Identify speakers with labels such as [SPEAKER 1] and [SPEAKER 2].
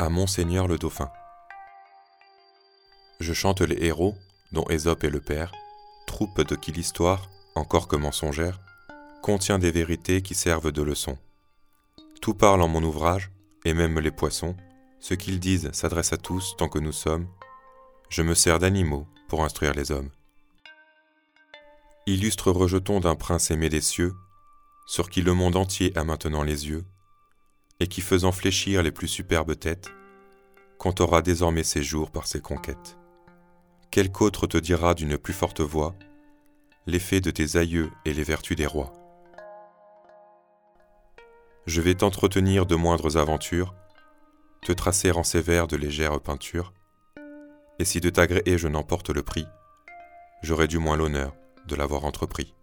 [SPEAKER 1] À Monseigneur le Dauphin. Je chante les héros, dont Ésope est le père, troupe de qui l'histoire, encore que mensongère, contient des vérités qui servent de leçon. Tout parle en mon ouvrage, et même les poissons, ce qu'ils disent s'adresse à tous tant que nous sommes. Je me sers d'animaux pour instruire les hommes. Illustre rejeton d'un prince aimé des cieux, sur qui le monde entier a maintenant les yeux, et qui faisant fléchir les plus superbes têtes, comptera désormais ses jours par ses conquêtes. Quelque autre te dira d'une plus forte voix l'effet de tes aïeux et les vertus des rois. Je vais t'entretenir de moindres aventures, te tracer en sévère de légères peintures, et si de t'agréer je n'emporte le prix, j'aurai du moins l'honneur de l'avoir entrepris.